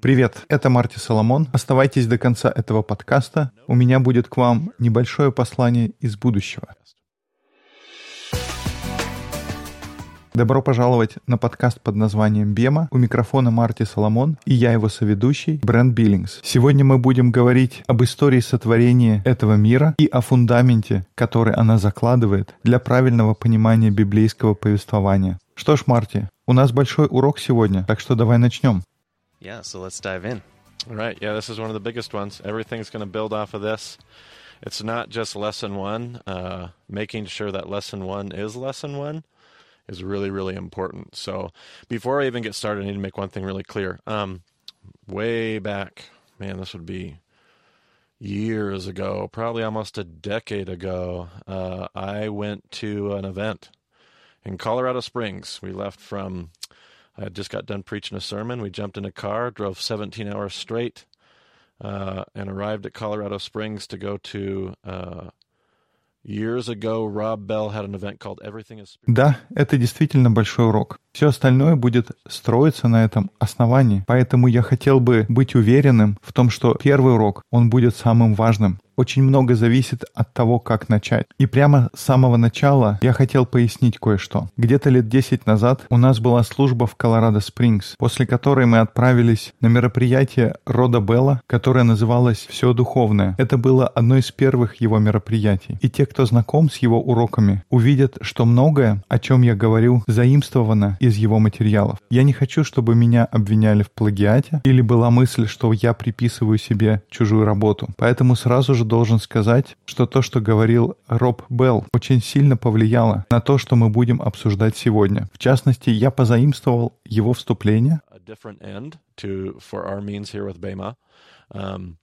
Привет, это Марти Соломон. Оставайтесь до конца этого подкаста. У меня будет к вам небольшое послание из будущего. Добро пожаловать на подкаст под названием «Бема». У микрофона Марти Соломон и я его соведущий Брент Биллингс. Сегодня мы будем говорить об истории сотворения этого мира и о фундаменте, который она закладывает для правильного понимания библейского повествования. Что ж, Марти, у нас большой урок сегодня, так что давай начнем. Yeah, so let's dive in. All right, yeah, this is one of the biggest ones. Everything's going to build off of this. It's not just lesson one. Uh, making sure that lesson one is lesson one is really, really important. So before I even get started, I need to make one thing really clear. Um, way back, man, this would be years ago, probably almost a decade ago, uh, I went to an event in Colorado Springs. We left from, I had just got done preaching a sermon. We jumped in a car, drove 17 hours straight, uh, and arrived at Colorado Springs to go to uh, Да, это действительно большой урок. Все остальное будет строиться на этом основании. Поэтому я хотел бы быть уверенным в том, что первый урок, он будет самым важным очень много зависит от того, как начать. И прямо с самого начала я хотел пояснить кое-что. Где-то лет 10 назад у нас была служба в Колорадо Спрингс, после которой мы отправились на мероприятие Рода Белла, которое называлось «Все духовное». Это было одно из первых его мероприятий. И те, кто знаком с его уроками, увидят, что многое, о чем я говорил, заимствовано из его материалов. Я не хочу, чтобы меня обвиняли в плагиате или была мысль, что я приписываю себе чужую работу. Поэтому сразу же тоже должен сказать, что то, что говорил Роб Белл, очень сильно повлияло на то, что мы будем обсуждать сегодня. В частности, я позаимствовал его вступление. Um,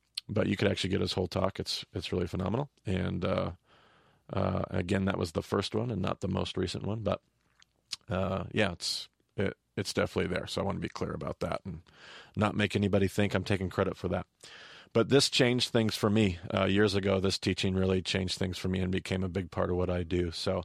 uh, uh, uh, it's definitely there. So I want to be clear about that and not make anybody think I'm taking credit for that. But this changed things for me. Uh, years ago, this teaching really changed things for me and became a big part of what I do. So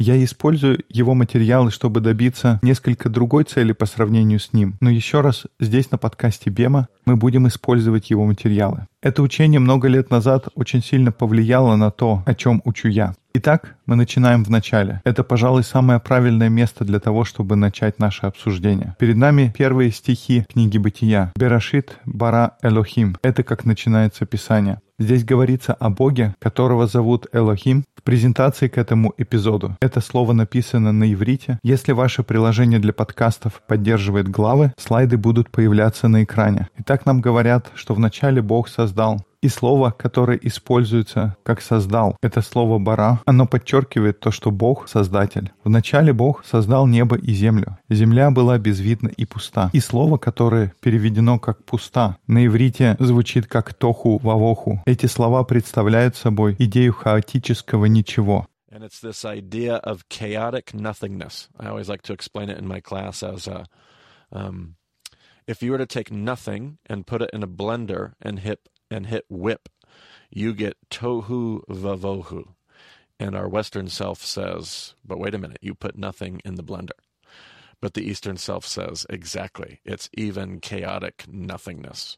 я использую его материалы, чтобы добиться несколько другой цели по сравнению с ним. Но еще раз, здесь на подкасте Бема мы будем использовать его материалы. Это учение много лет назад очень сильно повлияло на то, о чем учу я. Итак, мы начинаем в начале. Это, пожалуй, самое правильное место для того, чтобы начать наше обсуждение. Перед нами первые стихи книги Бытия. Берашит бара Элохим. Это как начинается Писание. Здесь говорится о Боге, которого зовут Элохим, в презентации к этому эпизоду. Это слово написано на иврите. Если ваше приложение для подкастов поддерживает главы, слайды будут появляться на экране. Итак, нам говорят, что вначале Бог создал и слово, которое используется как «создал», это слово «бара», оно подчеркивает то, что Бог — создатель. Вначале Бог создал небо и землю. Земля была безвидна и пуста. И слово, которое переведено как «пуста», на иврите звучит как «тоху вавоху». Эти слова представляют собой идею хаотического ничего. A, um, if you were to take nothing and put it in a blender and hit and hit whip, you get tohu vavohu. And our Western self says, but wait a minute, you put nothing in the blender. But the Eastern self says, exactly, it's even chaotic nothingness.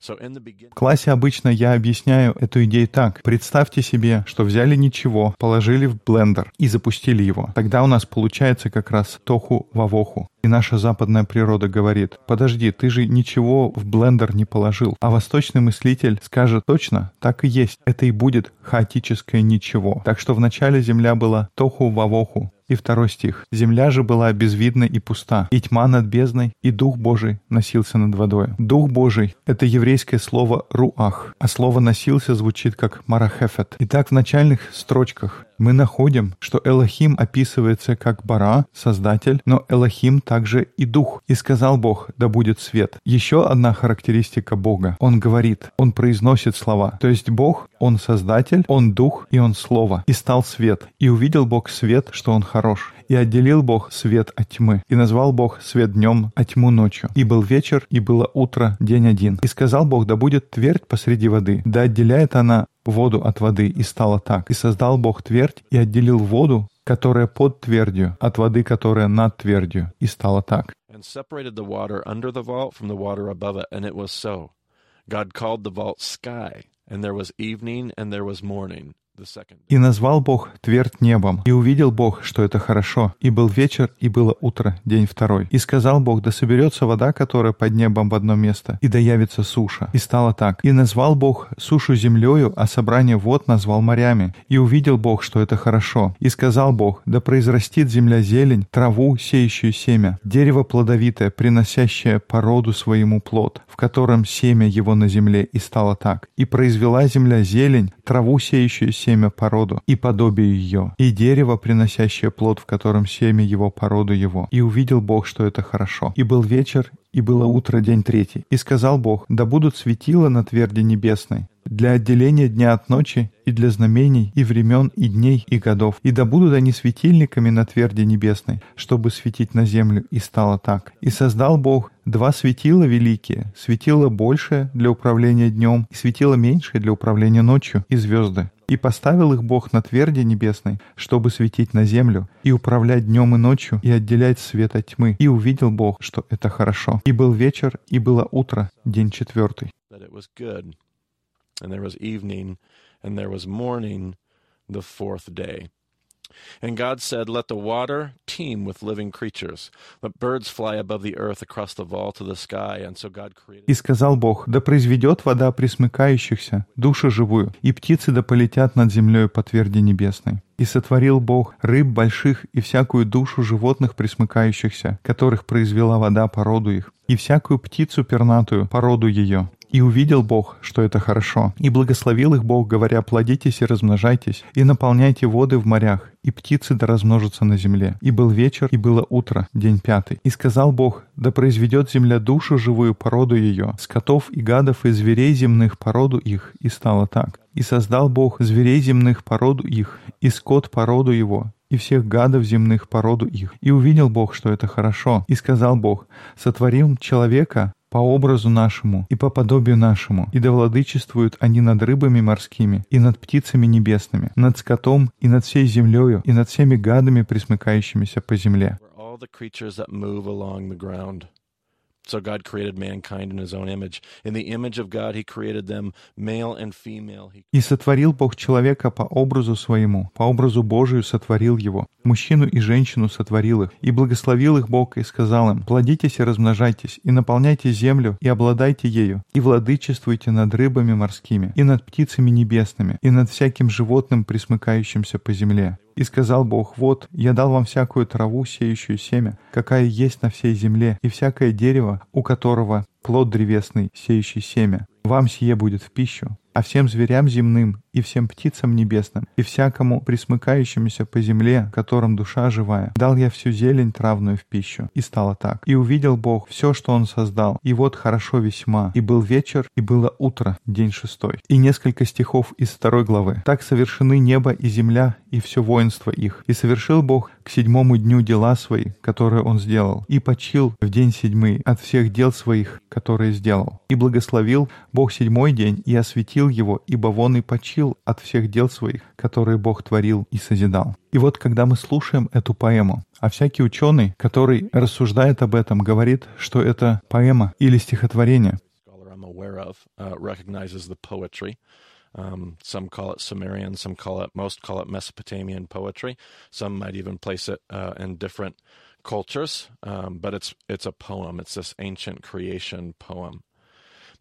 В классе обычно я объясняю эту идею так. Представьте себе, что взяли ничего, положили в блендер и запустили его. Тогда у нас получается как раз тоху вавоху. И наша западная природа говорит, подожди, ты же ничего в блендер не положил. А восточный мыслитель скажет, точно, так и есть. Это и будет хаотическое ничего. Так что вначале Земля была тоху вавоху, и второй стих. «Земля же была безвидна и пуста, и тьма над бездной, и Дух Божий носился над водой». Дух Божий — это еврейское слово «руах», а слово «носился» звучит как «марахефет». Итак, в начальных строчках мы находим, что Элохим описывается как Бара, Создатель, но Элохим также и Дух. И сказал Бог, да будет свет. Еще одна характеристика Бога. Он говорит, Он произносит слова. То есть Бог, Он Создатель, Он Дух и Он Слово. И стал свет. И увидел Бог свет, что Он хорош. И отделил Бог свет от тьмы. И назвал Бог свет днем, а тьму ночью. И был вечер, и было утро, день один. И сказал Бог, да будет твердь посреди воды, да отделяет она воду от воды, и стало так. И создал Бог твердь и отделил воду, которая под твердью, от воды, которая над твердью. И стало так. God called the vault sky, and there was evening and there was morning. И назвал Бог твердь небом, и увидел Бог, что это хорошо. И был вечер, и было утро, день второй. И сказал Бог, да соберется вода, которая под небом в одно место, и да явится суша. И стало так. И назвал Бог сушу землею, а собрание вод назвал морями. И увидел Бог, что это хорошо. И сказал Бог, да произрастит земля зелень, траву, сеющую семя, дерево плодовитое, приносящее породу своему плод, в котором семя его на земле, и стало так. И произвела земля зелень, траву, сеющую семя породу, и подобие ее, и дерево, приносящее плод, в котором семя его породу его. И увидел Бог, что это хорошо. И был вечер, и было утро, день третий. И сказал Бог, да будут светила на тверди небесной, для отделения дня от ночи, и для знамений, и времен, и дней, и годов. И да будут они светильниками на тверди небесной, чтобы светить на землю, и стало так. И создал Бог два светила великие, светило большее для управления днем, и светило меньшее для управления ночью, и звезды. И поставил их Бог на тверди небесной, чтобы светить на землю, и управлять днем и ночью, и отделять свет от тьмы. И увидел Бог, что это хорошо. И был вечер, и было утро, день четвертый. That it was good. And there was evening and there was morning the fourth day. And God said, Let the water teem with living creatures. Let birds fly above the earth across the vault of the sky. And so God created. И сказал Бог, да произведет вода присмыкающихся, душу живую, и птицы да полетят над землей по тверди небесной. И сотворил Бог рыб больших и всякую душу животных присмыкающихся, которых произвела вода по роду их, и всякую птицу пернатую по роду ее. И увидел Бог, что это хорошо, и благословил их Бог, говоря, плодитесь и размножайтесь, и наполняйте воды в морях, и птицы да размножатся на земле. И был вечер, и было утро, день пятый. И сказал Бог, да произведет земля душу живую породу ее, скотов и гадов и зверей земных породу их, и стало так. И создал Бог зверей земных породу их, и скот породу его, и всех гадов земных породу их. И увидел Бог, что это хорошо. И сказал Бог, сотворим человека по образу нашему и по подобию нашему, и да владычествуют они над рыбами морскими, и над птицами небесными, над скотом, и над всей землею, и над всеми гадами, присмыкающимися по земле. So God created mankind in his own image. In the image of God, he created them, male and female. «И сотворил Бог человека по образу своему, по образу Божию сотворил его, мужчину и женщину сотворил их, и благословил их Бог и сказал им, плодитесь и размножайтесь, и наполняйте землю, и обладайте ею, и владычествуйте над рыбами морскими, и над птицами небесными, и над всяким животным, присмыкающимся по земле. И сказал Бог, вот, я дал вам всякую траву, сеющую семя, какая есть на всей земле, и всякое дерево, у которого плод древесный, сеющий семя. Вам сие будет в пищу, а всем зверям земным и всем птицам небесным, и всякому присмыкающемуся по земле, которым душа живая, дал я всю зелень травную в пищу. И стало так. И увидел Бог все, что Он создал, и вот хорошо весьма. И был вечер, и было утро, день шестой. И несколько стихов из второй главы. Так совершены небо и земля, и все воинство их. И совершил Бог к седьмому дню дела свои, которые Он сделал, и почил в день седьмый от всех дел своих, которые сделал. И благословил Бог седьмой день, и осветил его, ибо вон и почил от всех дел своих, которые Бог творил и созидал. И вот когда мы слушаем эту поэму, а всякий ученый, который рассуждает об этом, говорит, что это поэма или стихотворение, uh. Um, uh, cultures, um, but it's it's a poem. It's this ancient creation poem.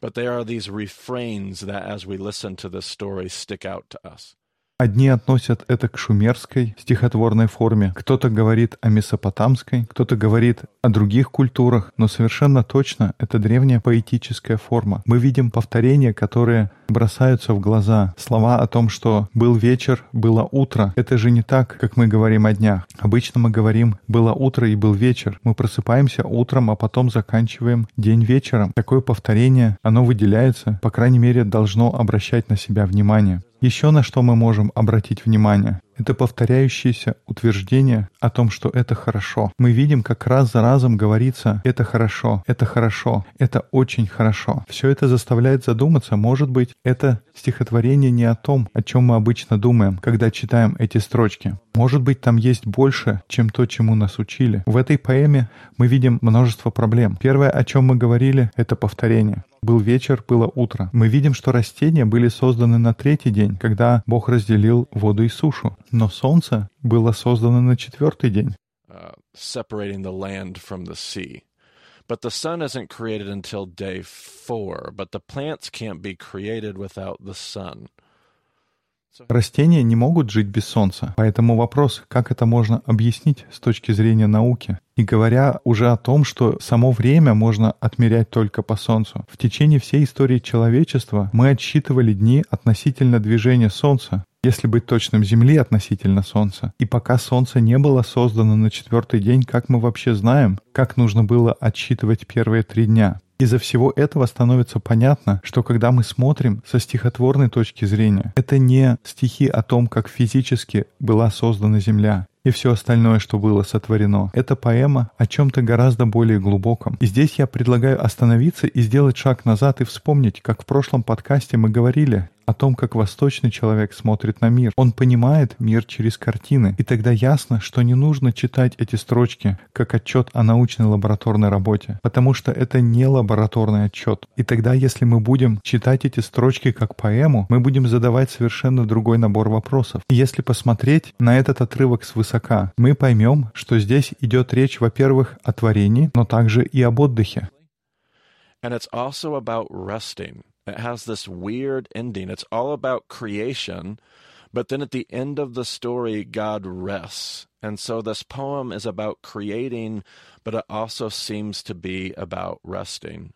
But there are these refrains that, as we listen to this story, stick out to us. Одни относят это к шумерской стихотворной форме, кто-то говорит о месопотамской, кто-то говорит о других культурах, но совершенно точно это древняя поэтическая форма. Мы видим повторения, которые бросаются в глаза. Слова о том, что был вечер, было утро. Это же не так, как мы говорим о днях. Обычно мы говорим «было утро и был вечер». Мы просыпаемся утром, а потом заканчиваем день вечером. Такое повторение, оно выделяется, по крайней мере, должно обращать на себя внимание. Еще на что мы можем обратить внимание, Это повторяющееся утверждение о том, что это хорошо. Мы видим, как раз за разом говорится «это хорошо», «это хорошо», «это очень хорошо». Все это заставляет задуматься, может быть, это стихотворение не о том, о чем мы обычно думаем, когда читаем эти строчки. Может быть, там есть больше, чем то, чему нас учили. В этой поэме мы видим множество проблем. Первое, о чем мы говорили, это повторение. Был вечер, было утро. Мы видим, что растения были созданы на третий день, когда Бог разделил воду и сушу. Но солнце было создано на четвертый день. Uh, separating the land from the sea. But the sun isn't created until day four, but the plants can't be created without the sun. Растения не могут жить без солнца, поэтому вопрос, как это можно объяснить с точки зрения науки, не говоря уже о том, что само время можно отмерять только по солнцу. В течение всей истории человечества мы отсчитывали дни относительно движения солнца, если быть точным, Земли относительно Солнца. И пока Солнце не было создано на четвертый день, как мы вообще знаем, как нужно было отсчитывать первые три дня? Из-за всего этого становится понятно, что когда мы смотрим со стихотворной точки зрения, это не стихи о том, как физически была создана Земля, и все остальное, что было сотворено. Это поэма о чем-то гораздо более глубоком. И здесь я предлагаю остановиться и сделать шаг назад и вспомнить, как в прошлом подкасте мы говорили о том, как восточный человек смотрит на мир. Он понимает мир через картины. И тогда ясно, что не нужно читать эти строчки как отчет о научной лабораторной работе, потому что это не лабораторный отчет. И тогда, если мы будем читать эти строчки как поэму, мы будем задавать совершенно другой набор вопросов. И если посмотреть на этот отрывок свысока, мы поймем, что здесь идет речь, во-первых, о творении, но также и об отдыхе. And it's also about resting. It has this weird ending. It's all about creation, but then at the end of the story, God rests. And so this poem is about creating, but it also seems to be about resting.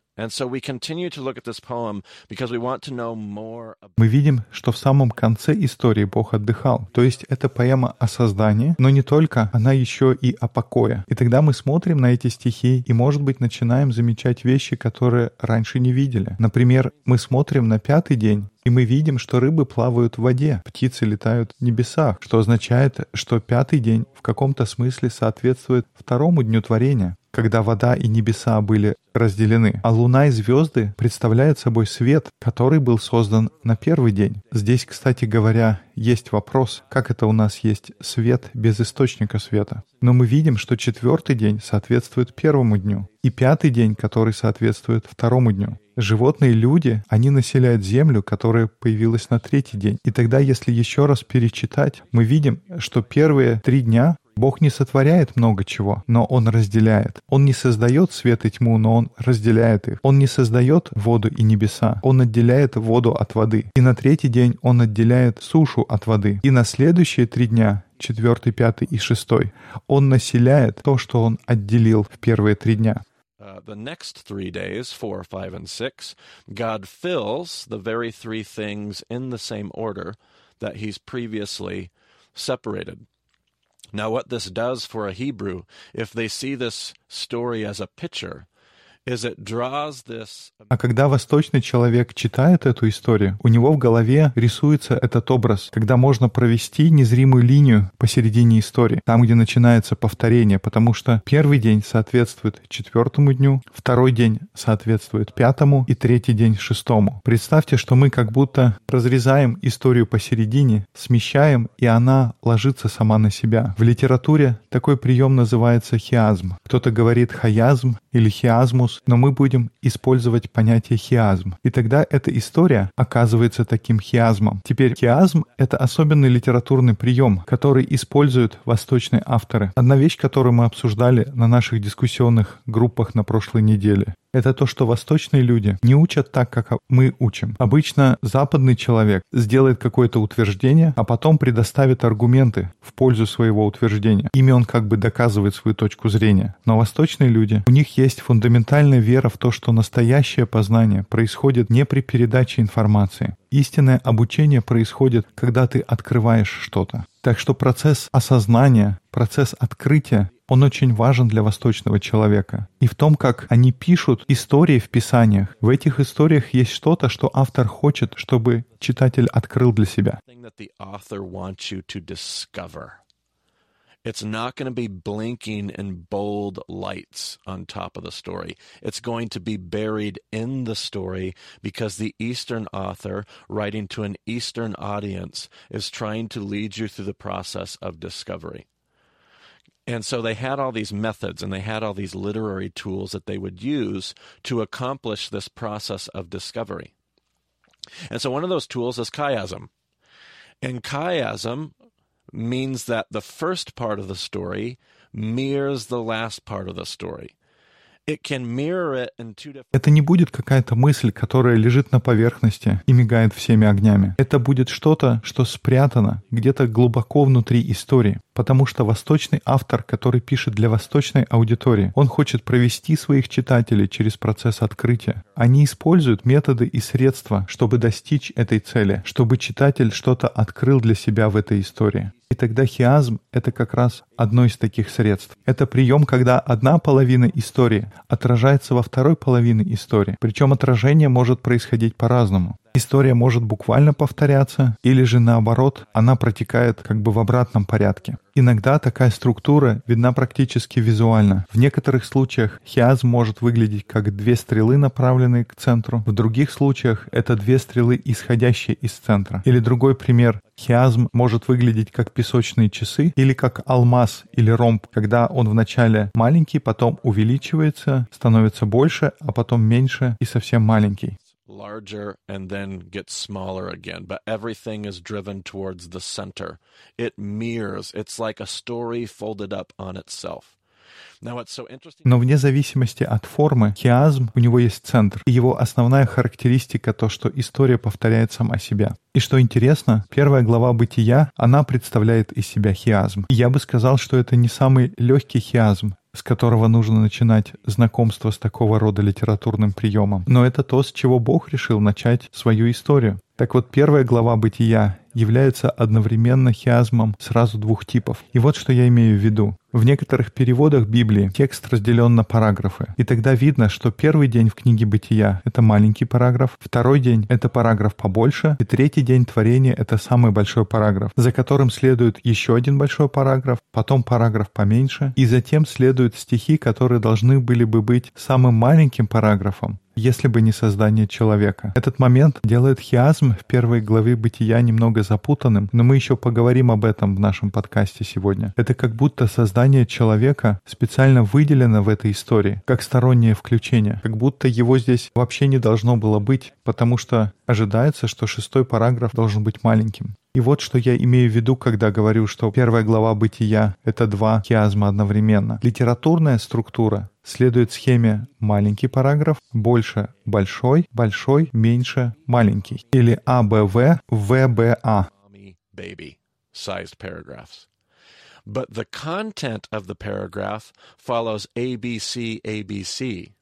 Мы видим, что в самом конце истории Бог отдыхал. То есть это поэма о создании, но не только, она еще и о покое. И тогда мы смотрим на эти стихи и, может быть, начинаем замечать вещи, которые раньше не видели. Например, мы смотрим на пятый день, и мы видим, что рыбы плавают в воде, птицы летают в небесах, что означает, что пятый день в каком-то смысле соответствует второму дню творения когда вода и небеса были разделены, а луна и звезды представляют собой свет, который был создан на первый день. Здесь, кстати говоря, есть вопрос, как это у нас есть свет без источника света. Но мы видим, что четвертый день соответствует первому дню, и пятый день, который соответствует второму дню. Животные и люди, они населяют землю, которая появилась на третий день. И тогда, если еще раз перечитать, мы видим, что первые три дня Бог не сотворяет много чего, но Он разделяет. Он не создает свет и тьму, но Он разделяет их. Он не создает воду и небеса. Он отделяет воду от воды. И на третий день Он отделяет сушу от воды. И на следующие три дня четвертый, пятый и шестой. Он населяет то, что он отделил в первые три дня. Uh, the next three days, four, five, and six, God fills the very three things in the same order that He's previously separated. Now, what this does for a Hebrew, if they see this story as a picture, А когда восточный человек читает эту историю, у него в голове рисуется этот образ, когда можно провести незримую линию посередине истории, там, где начинается повторение, потому что первый день соответствует четвертому дню, второй день соответствует пятому и третий день шестому. Представьте, что мы как будто разрезаем историю посередине, смещаем, и она ложится сама на себя. В литературе такой прием называется хиазм. Кто-то говорит хаязм или хиазмус, Иисус, но мы будем использовать понятие хиазм. И тогда эта история оказывается таким хиазмом. Теперь хиазм — это особенный литературный прием, который используют восточные авторы. Одна вещь, которую мы обсуждали на наших дискуссионных группах на прошлой неделе это то, что восточные люди не учат так, как мы учим. Обычно западный человек сделает какое-то утверждение, а потом предоставит аргументы в пользу своего утверждения. Ими он как бы доказывает свою точку зрения. Но восточные люди, у них есть фундаментальная вера в то, что настоящее познание происходит не при передаче информации. Истинное обучение происходит, когда ты открываешь что-то. Так что процесс осознания, процесс открытия Он очень важен для восточного человека. И в том, как они пишут истории в Писаниях. В этих историях есть что-то, что автор хочет, чтобы читатель открыл для себя. It's not going to be blinking in bold lights on top of the story. It's going to be buried in the story because the Eastern author, writing to an Eastern audience, is trying to lead you through the process of discovery. And so they had all these methods and they had all these literary tools that they would use to accomplish this process of discovery. And so one of those tools is chiasm. And chiasm means that the first part of the story mirrors the last part of the story. Это не будет какая-то мысль, которая лежит на поверхности и мигает всеми огнями. Это будет что-то, что спрятано где-то глубоко внутри истории. Потому что восточный автор, который пишет для восточной аудитории, он хочет провести своих читателей через процесс открытия. Они используют методы и средства, чтобы достичь этой цели, чтобы читатель что-то открыл для себя в этой истории. И тогда хиазм — это как раз одно из таких средств. Это прием, когда одна половина истории отражается во второй половине истории. Причем отражение может происходить по-разному. История может буквально повторяться, или же наоборот, она протекает как бы в обратном порядке. Иногда такая структура видна практически визуально. В некоторых случаях хиазм может выглядеть как две стрелы, направленные к центру. В других случаях это две стрелы, исходящие из центра. Или другой пример. Хиазм может выглядеть как песочные часы или как алмаз или ромб, когда он вначале маленький, потом увеличивается, становится больше, а потом меньше и совсем маленький larger and then gets smaller again, but everything is driven towards the center. It mirrors, it's like a story folded up on itself. Но вне зависимости от формы, хиазм, у него есть центр. И его основная характеристика то, что история повторяет сама себя. И что интересно, первая глава «Бытия», она представляет из себя хиазм. И я бы сказал, что это не самый легкий хиазм с которого нужно начинать знакомство с такого рода литературным приемом. Но это то, с чего Бог решил начать свою историю. Так вот, первая глава «Бытия» является одновременно хиазмом сразу двух типов. И вот что я имею в виду. В некоторых переводах Библии текст разделен на параграфы. И тогда видно, что первый день в книге Бытия — это маленький параграф, второй день — это параграф побольше, и третий день творения — это самый большой параграф, за которым следует еще один большой параграф, потом параграф поменьше, и затем следуют стихи, которые должны были бы быть самым маленьким параграфом, если бы не создание человека. Этот момент делает хиазм в первой главе Бытия немного запутанным, но мы еще поговорим об этом в нашем подкасте сегодня. Это как будто создание человека специально выделено в этой истории, как стороннее включение, как будто его здесь вообще не должно было быть, потому что ожидается, что шестой параграф должен быть маленьким. И вот что я имею в виду, когда говорю, что первая глава бытия — это два хиазма одновременно. Литературная структура следует схеме маленький параграф, больше большой, большой, меньше маленький. Или АБВ, ВБА. But the content of the paragraph follows ABC, ABC.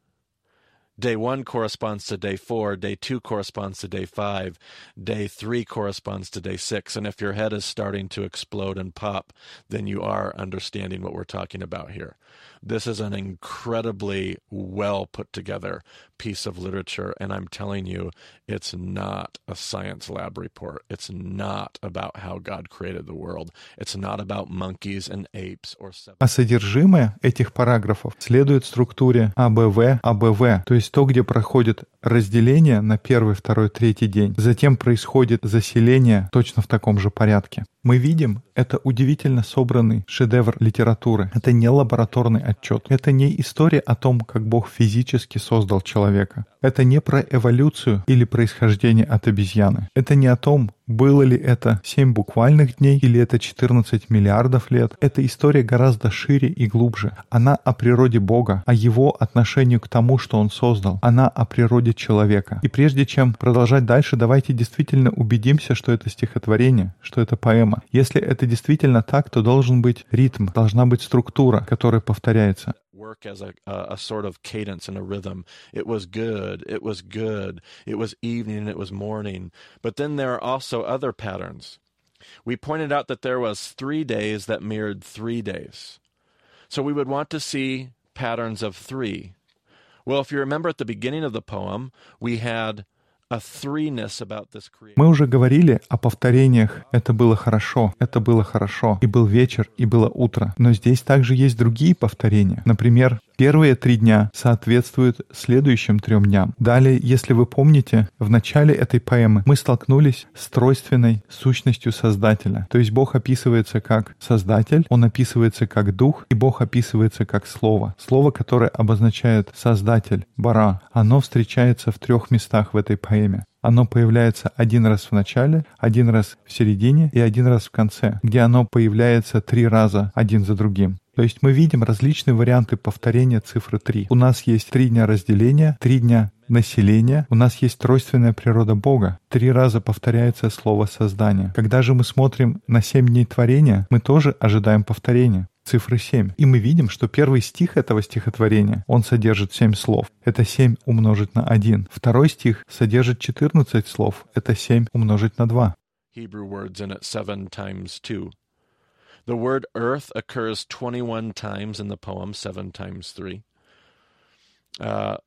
Day one corresponds to day four, day two corresponds to day five, day three corresponds to day six. And if your head is starting to explode and pop, then you are understanding what we're talking about here. This is an incredibly well put together piece of literature, and I'm telling you, it's not a science lab report. It's not about how God created the world. It's not about monkeys and apes or А содержимое этих параграфов следует структуре АБВ, АБВ, то есть то, где проходит разделение на первый, второй, третий день. Затем происходит заселение точно в таком же порядке. Мы видим, это удивительно собранный шедевр литературы. Это не лабораторный отчет. Это не история о том, как Бог физически создал человека. Это не про эволюцию или происхождение от обезьяны. Это не о том, было ли это 7 буквальных дней или это 14 миллиардов лет. Эта история гораздо шире и глубже. Она о природе Бога, о его отношении к тому, что он создал. Она о природе человека. И прежде чем продолжать дальше, давайте действительно убедимся, что это стихотворение, что это поэма. Если это действительно так, то должен быть ритм, должна быть структура, которая повторяется. Work as a, a, sort of cadence and a rhythm. It was good. It was good. It was evening. It was morning. But then there are also other patterns. We pointed out that there was three days that mirrored three days. So we would want to see patterns of three. Well, if you remember at the beginning of the poem, we had Мы уже говорили о повторениях. Это было хорошо, это было хорошо. И был вечер, и было утро. Но здесь также есть другие повторения. Например, Первые три дня соответствуют следующим трем дням. Далее, если вы помните, в начале этой поэмы мы столкнулись с тройственной сущностью Создателя. То есть Бог описывается как Создатель, Он описывается как Дух, и Бог описывается как Слово. Слово, которое обозначает Создатель, Бара, оно встречается в трех местах в этой поэме. Оно появляется один раз в начале, один раз в середине и один раз в конце, где оно появляется три раза один за другим. То есть мы видим различные варианты повторения цифры 3. У нас есть три дня разделения, три дня населения, у нас есть тройственная природа Бога. Три раза повторяется слово «создание». Когда же мы смотрим на семь дней творения, мы тоже ожидаем повторения цифры 7. И мы видим, что первый стих этого стихотворения, он содержит 7 слов. Это 7 умножить на 1. Второй стих содержит 14 слов. Это 7 умножить на 2. Hebrew words in it seven times two. The word earth occurs 21 times in the poem, seven times three. Uh,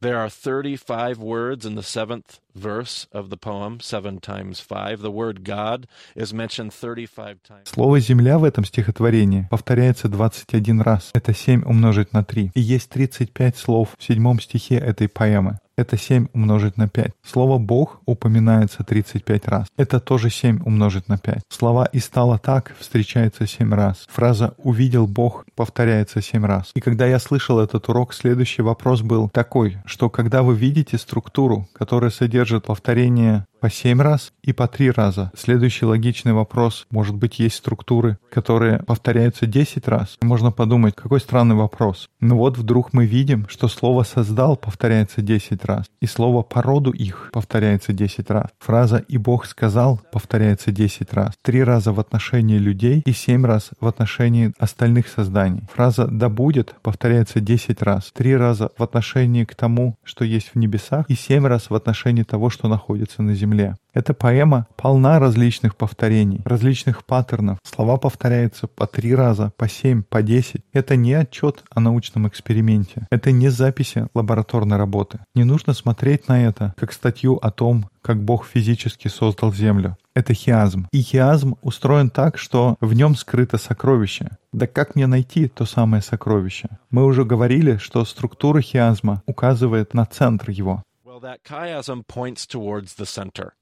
there are 35 words in the seventh verse of the poem, seven times five. The word God is mentioned 35 times. Слово «земля» в этом стихотворении повторяется 21 раз. Это 7 умножить на 3. И есть 35 слов в седьмом стихе этой поэмы. Это 7 умножить на 5. Слово «Бог» упоминается 35 раз. Это тоже 7 умножить на 5. Слова «и стало так» встречается 7 раз. Фраза «увидел Бог» повторяется 7 раз. И когда я слышал этот урок, следующий вопрос был такой, что когда вы видите структуру, которая содержит повторение по 7 раз и по 3 раза. Следующий логичный вопрос. Может быть, есть структуры, которые повторяются 10 раз? Можно подумать, какой странный вопрос. Но вот вдруг мы видим, что слово «создал» повторяется 10 раз, и слово «породу их» повторяется 10 раз. Фраза «и Бог сказал» повторяется 10 раз. Три раза в отношении людей и 7 раз в отношении остальных созданий. Фраза «да будет» повторяется 10 раз. Три раза в отношении к тому, что есть в небесах, и 7 раз в отношении того, что находится на земле земле. Эта поэма полна различных повторений, различных паттернов. Слова повторяются по три раза, по семь, по десять. Это не отчет о научном эксперименте. Это не записи лабораторной работы. Не нужно смотреть на это как статью о том, как Бог физически создал Землю. Это хиазм. И хиазм устроен так, что в нем скрыто сокровище. Да как мне найти то самое сокровище? Мы уже говорили, что структура хиазма указывает на центр его. That chiasm points towards the center.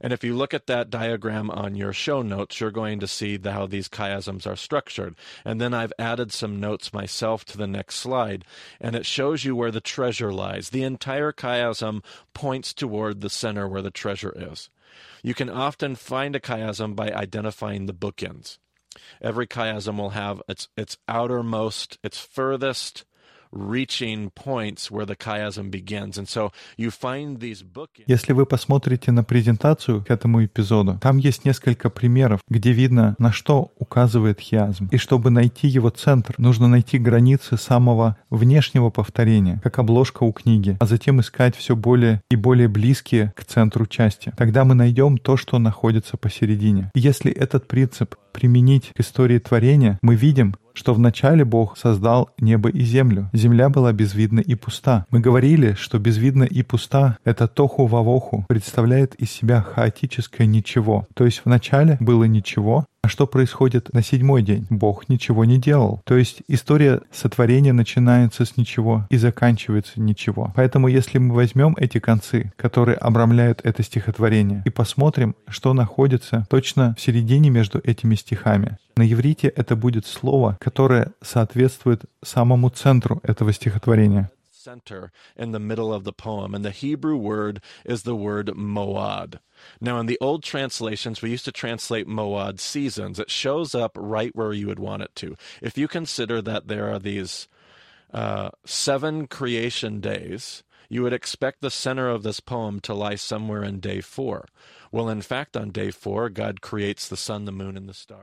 And if you look at that diagram on your show notes, you're going to see the, how these chiasms are structured. And then I've added some notes myself to the next slide, and it shows you where the treasure lies. The entire chiasm points toward the center where the treasure is. You can often find a chiasm by identifying the bookends. Every chiasm will have its, its outermost, its furthest, Если вы посмотрите на презентацию к этому эпизоду, там есть несколько примеров, где видно, на что указывает хиазм. И чтобы найти его центр, нужно найти границы самого внешнего повторения, как обложка у книги, а затем искать все более и более близкие к центру части. Тогда мы найдем то, что находится посередине. И если этот принцип применить к истории творения, мы видим, что вначале Бог создал небо и землю. Земля была безвидна и пуста. Мы говорили, что безвидна и пуста — это тоху вавоху, представляет из себя хаотическое ничего. То есть вначале было ничего, а что происходит на седьмой день? Бог ничего не делал. То есть история сотворения начинается с ничего и заканчивается ничего. Поэтому если мы возьмем эти концы, которые обрамляют это стихотворение, и посмотрим, что находится точно в середине между этими стихами, на иврите это будет слово, которое соответствует самому центру этого стихотворения. Center in the middle of the poem, and the Hebrew word is the word moad. Now, in the old translations, we used to translate Moad seasons. It shows up right where you would want it to. If you consider that there are these uh, seven creation days, you would expect the center of this poem to lie somewhere in day four.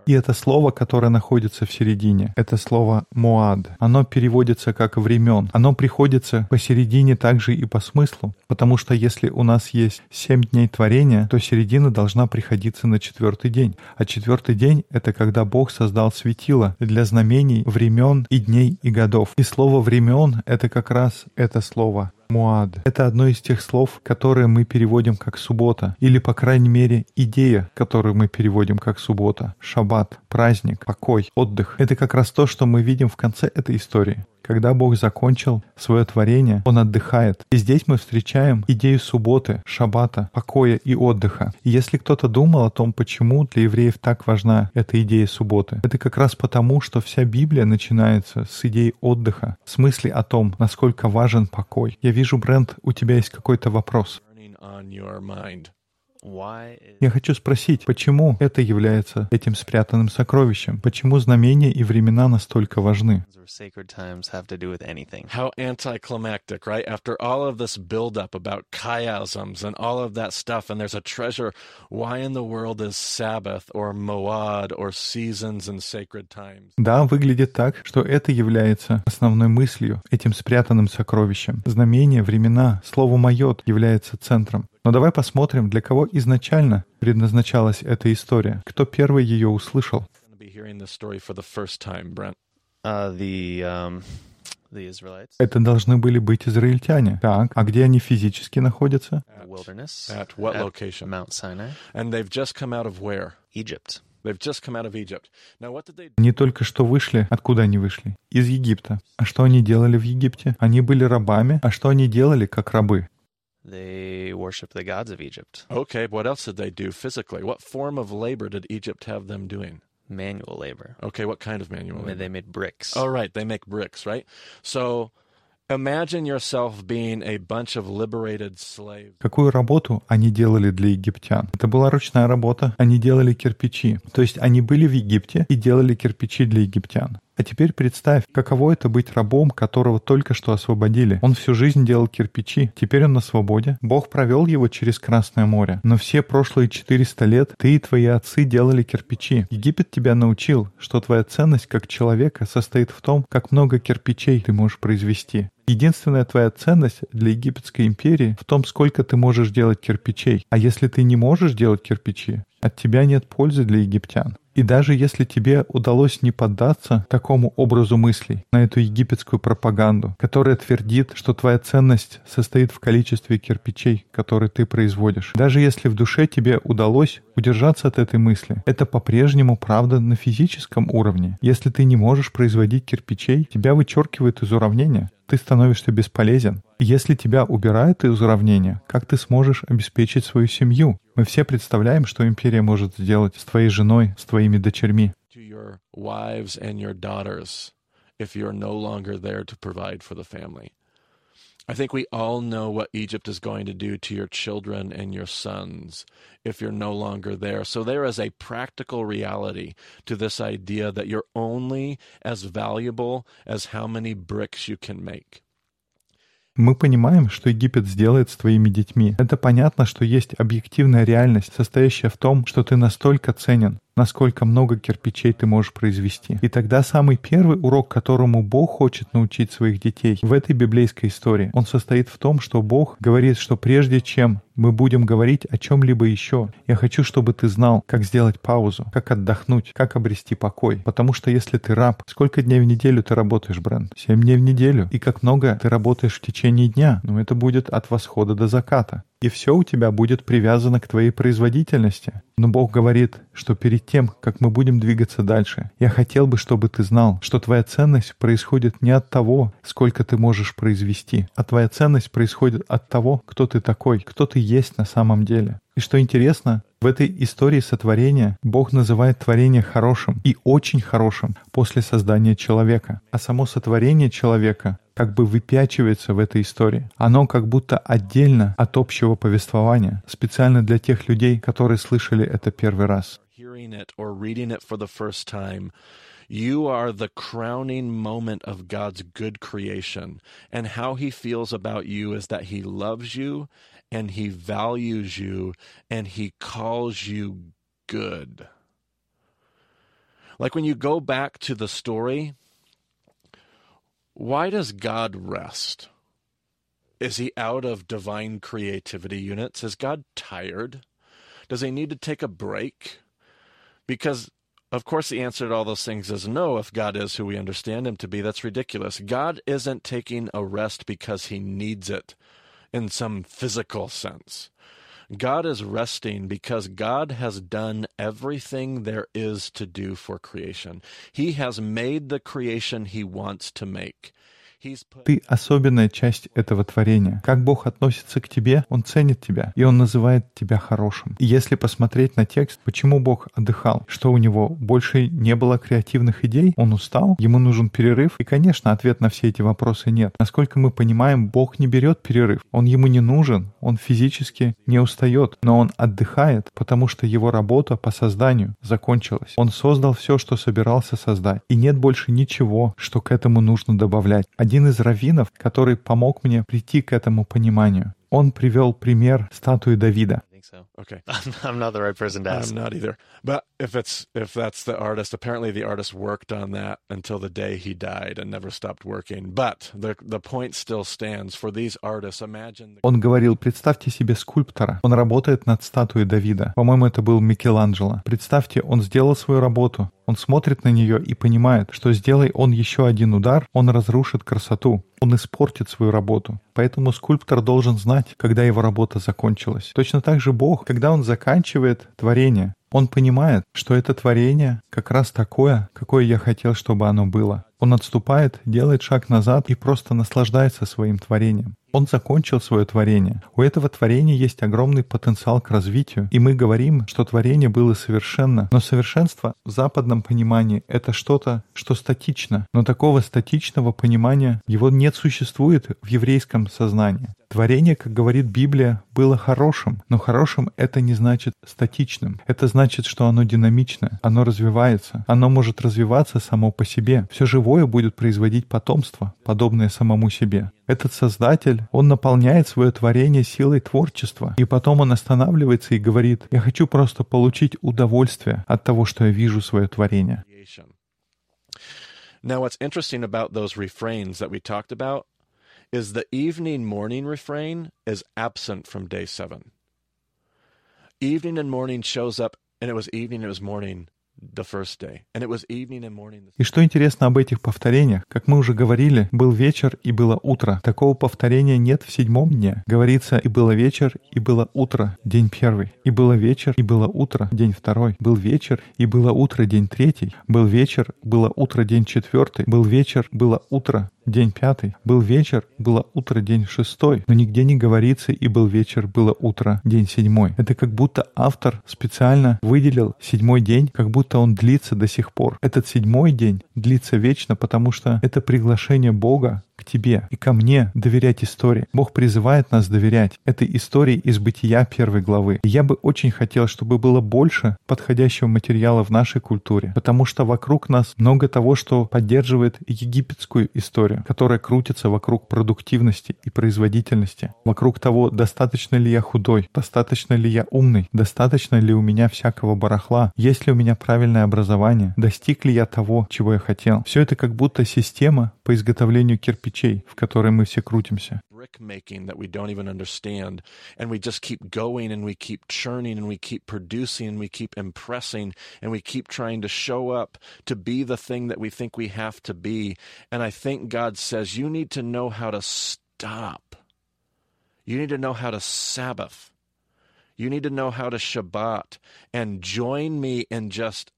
И это слово, которое находится в середине, это слово «муад». Оно переводится как «времен». Оно приходится посередине также и по смыслу. Потому что если у нас есть семь дней творения, то середина должна приходиться на четвертый день. А четвертый день — это когда Бог создал светило для знамений времен и дней и годов. И слово «времен» — это как раз это слово Муад. Это одно из тех слов, которые мы переводим как суббота, или, по крайней мере, идея, которую мы переводим как суббота, шаббат, праздник, покой, отдых. Это как раз то, что мы видим в конце этой истории. Когда Бог закончил свое творение, Он отдыхает. И здесь мы встречаем идею субботы, шаббата, покоя и отдыха. И если кто-то думал о том, почему для евреев так важна эта идея субботы, это как раз потому, что вся Библия начинается с идеи отдыха, с мысли о том, насколько важен покой. Я вижу, Брент, у тебя есть какой-то вопрос. On your mind. Я хочу спросить, почему это является этим спрятанным сокровищем? Почему знамения и времена настолько важны? or sacred times have to do with anything? How anticlimactic, right? After all of this buildup about chiasms and all of that stuff, and there's a treasure, why in the world is Sabbath or Moad or seasons and sacred times? Да, выглядит так, что это является основной мыслью, этим спрятанным сокровищем. Знамения, времена, слово «майот» является центром. Но давай посмотрим, для кого изначально предназначалась эта история. Кто первый ее услышал? The um, Это должны были быть израильтяне. Так, а где они физически находятся? Они только что вышли. Откуда они вышли? Из Египта. А что они делали в Египте? Они были рабами. А что они делали как рабы? They worship the gods of Egypt. Okay, what else did they do physically? What form of labor did Egypt have them doing? Manual labor. Okay, what kind of manual labor? They made bricks. Oh, right. They make bricks, right? So imagine yourself being a bunch of liberated slaves. Какую работу они делали для египтян? Это была ручная работа. Они делали кирпичи. То есть они были в Египте и делали кирпичи для египтян. А теперь представь, каково это быть рабом, которого только что освободили. Он всю жизнь делал кирпичи, теперь он на свободе. Бог провел его через Красное море. Но все прошлые 400 лет ты и твои отцы делали кирпичи. Египет тебя научил, что твоя ценность как человека состоит в том, как много кирпичей ты можешь произвести. Единственная твоя ценность для египетской империи в том, сколько ты можешь делать кирпичей. А если ты не можешь делать кирпичи, от тебя нет пользы для египтян. И даже если тебе удалось не поддаться такому образу мыслей, на эту египетскую пропаганду, которая твердит, что твоя ценность состоит в количестве кирпичей, которые ты производишь, даже если в душе тебе удалось удержаться от этой мысли, это по-прежнему правда на физическом уровне. Если ты не можешь производить кирпичей, тебя вычеркивают из уравнения ты становишься бесполезен. Если тебя убирают из уравнения, как ты сможешь обеспечить свою семью? Мы все представляем, что империя может сделать с твоей женой, с твоими дочерьми. if you're no longer there to provide for the family. I think we all know what Egypt is going to do to your children and your sons if you're no longer there. So there is a practical reality to this idea that you're only as valuable as how many bricks you can make. Мы понимаем, что Египет сделает с твоими детьми. Это понятно, что есть объективная реальность, состоящая в том, что ты настолько ценен, насколько много кирпичей ты можешь произвести. И тогда самый первый урок, которому Бог хочет научить своих детей в этой библейской истории, он состоит в том, что Бог говорит, что прежде чем мы будем говорить о чем-либо еще, я хочу, чтобы ты знал, как сделать паузу, как отдохнуть, как обрести покой. Потому что если ты раб, сколько дней в неделю ты работаешь, Брент? Семь дней в неделю. И как много ты работаешь в течение дня? Ну, это будет от восхода до заката. И все у тебя будет привязано к твоей производительности. Но Бог говорит, что перед тем, как мы будем двигаться дальше, я хотел бы, чтобы ты знал, что твоя ценность происходит не от того, сколько ты можешь произвести, а твоя ценность происходит от того, кто ты такой, кто ты есть на самом деле. И что интересно, в этой истории сотворения Бог называет творение хорошим и очень хорошим после создания человека. А само сотворение человека как бы выпячивается в этой истории. Оно как будто отдельно от общего повествования, специально для тех людей, которые слышали это первый раз. You are the crowning moment of God's good creation. And how he feels about you is that he loves you and he values you and he calls you good. Like when you go back to the story, why does God rest? Is he out of divine creativity units? Is God tired? Does he need to take a break? Because, of course, the answer to all those things is no. If God is who we understand him to be, that's ridiculous. God isn't taking a rest because he needs it in some physical sense. God is resting because God has done everything there is to do for creation. He has made the creation he wants to make. Ты особенная часть этого творения. Как Бог относится к тебе, Он ценит тебя, и Он называет тебя хорошим. И если посмотреть на текст, почему Бог отдыхал, что у него больше не было креативных идей, он устал, ему нужен перерыв, и, конечно, ответ на все эти вопросы нет. Насколько мы понимаем, Бог не берет перерыв, Он ему не нужен, Он физически не устает, но Он отдыхает, потому что его работа по созданию закончилась. Он создал все, что собирался создать, и нет больше ничего, что к этому нужно добавлять один из раввинов, который помог мне прийти к этому пониманию. Он привел пример статуи Давида. so. Okay. I'm not the right person to ask. I'm not either. But if it's if that's the artist, apparently the artist worked on that until the day he died and never stopped working. But the the point still stands for these artists. Imagine. Он говорил, представьте себе скульптора. Он работает над статуей Давида. По-моему, это был Микеланджело. Представьте, он сделал свою работу. Он смотрит на нее и понимает, что сделай он еще один удар, он разрушит красоту, он испортит свою работу. Поэтому скульптор должен знать, когда его работа закончилась. Точно так же Бог, когда Он заканчивает творение, Он понимает, что это творение как раз такое, какое я хотел, чтобы оно было. Он отступает, делает шаг назад и просто наслаждается своим творением. Он закончил свое творение. У этого творения есть огромный потенциал к развитию, и мы говорим, что творение было совершенно. Но совершенство в западном понимании — это что-то, что статично. Но такого статичного понимания его не существует в еврейском сознании. Творение, как говорит Библия, было хорошим, но хорошим это не значит статичным. Это значит, что оно динамичное, оно развивается, оно может развиваться само по себе. Все живое будет производить потомство, подобное самому себе. Этот создатель, он наполняет свое творение силой творчества, и потом он останавливается и говорит, я хочу просто получить удовольствие от того, что я вижу свое творение. Now, what's interesting about those refrains that we talked about is the evening morning refrain is absent from day seven. Evening and morning shows up, and it was evening, it was morning И что интересно об этих повторениях, как мы уже говорили, был вечер и было утро. Такого повторения нет в седьмом дне. Говорится, и было вечер, и было утро, день первый. И было вечер, и было утро, день второй. Был вечер, и было утро, день третий. Был вечер, было утро, день четвертый. Был вечер, было утро, день пятый. Был вечер, было утро, день шестой. Но нигде не говорится «и был вечер, было утро, день седьмой». Это как будто автор специально выделил седьмой день, как будто он длится до сих пор. Этот седьмой день длится вечно, потому что это приглашение Бога к тебе и ко мне доверять истории. Бог призывает нас доверять этой истории из бытия первой главы. И я бы очень хотел, чтобы было больше подходящего материала в нашей культуре, потому что вокруг нас много того, что поддерживает египетскую историю, которая крутится вокруг продуктивности и производительности, вокруг того, достаточно ли я худой, достаточно ли я умный, достаточно ли у меня всякого барахла, есть ли у меня правильное образование, достиг ли я того, чего я хотел. Все это как будто система по изготовлению кирпичей, в которой мы все крутимся. brick making that we don't even understand. And we just keep going and we keep churning and we keep producing and we keep impressing and we keep trying to show up to be the thing that we think we have to be. And I think God says, you need to know how to stop. You need to know how to Sabbath. You need to know how to Shabbat and join me in just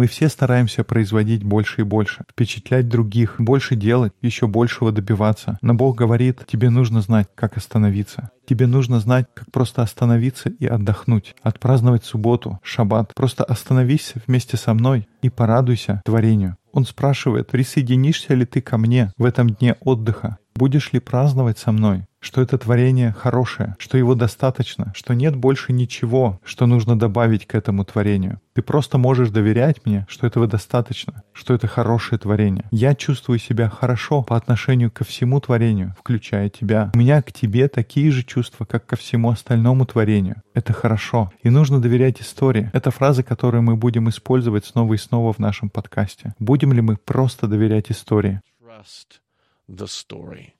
Мы все стараемся производить больше и больше, впечатлять других, больше делать, еще большего добиваться. Но Бог говорит, тебе нужно знать, как остановиться. Тебе нужно знать, как просто остановиться и отдохнуть, отпраздновать субботу, шаббат. Просто остановись вместе со мной и порадуйся творению. Он спрашивает, присоединишься ли ты ко мне в этом дне отдыха? Будешь ли праздновать со мной? Что это творение хорошее, что его достаточно, что нет больше ничего, что нужно добавить к этому творению. Ты просто можешь доверять мне, что этого достаточно, что это хорошее творение. Я чувствую себя хорошо по отношению ко всему творению, включая тебя. У меня к тебе такие же чувства, как ко всему остальному творению. Это хорошо. И нужно доверять истории. Это фраза, которую мы будем использовать снова и снова в нашем подкасте. Будем ли мы просто доверять истории? Trust the story.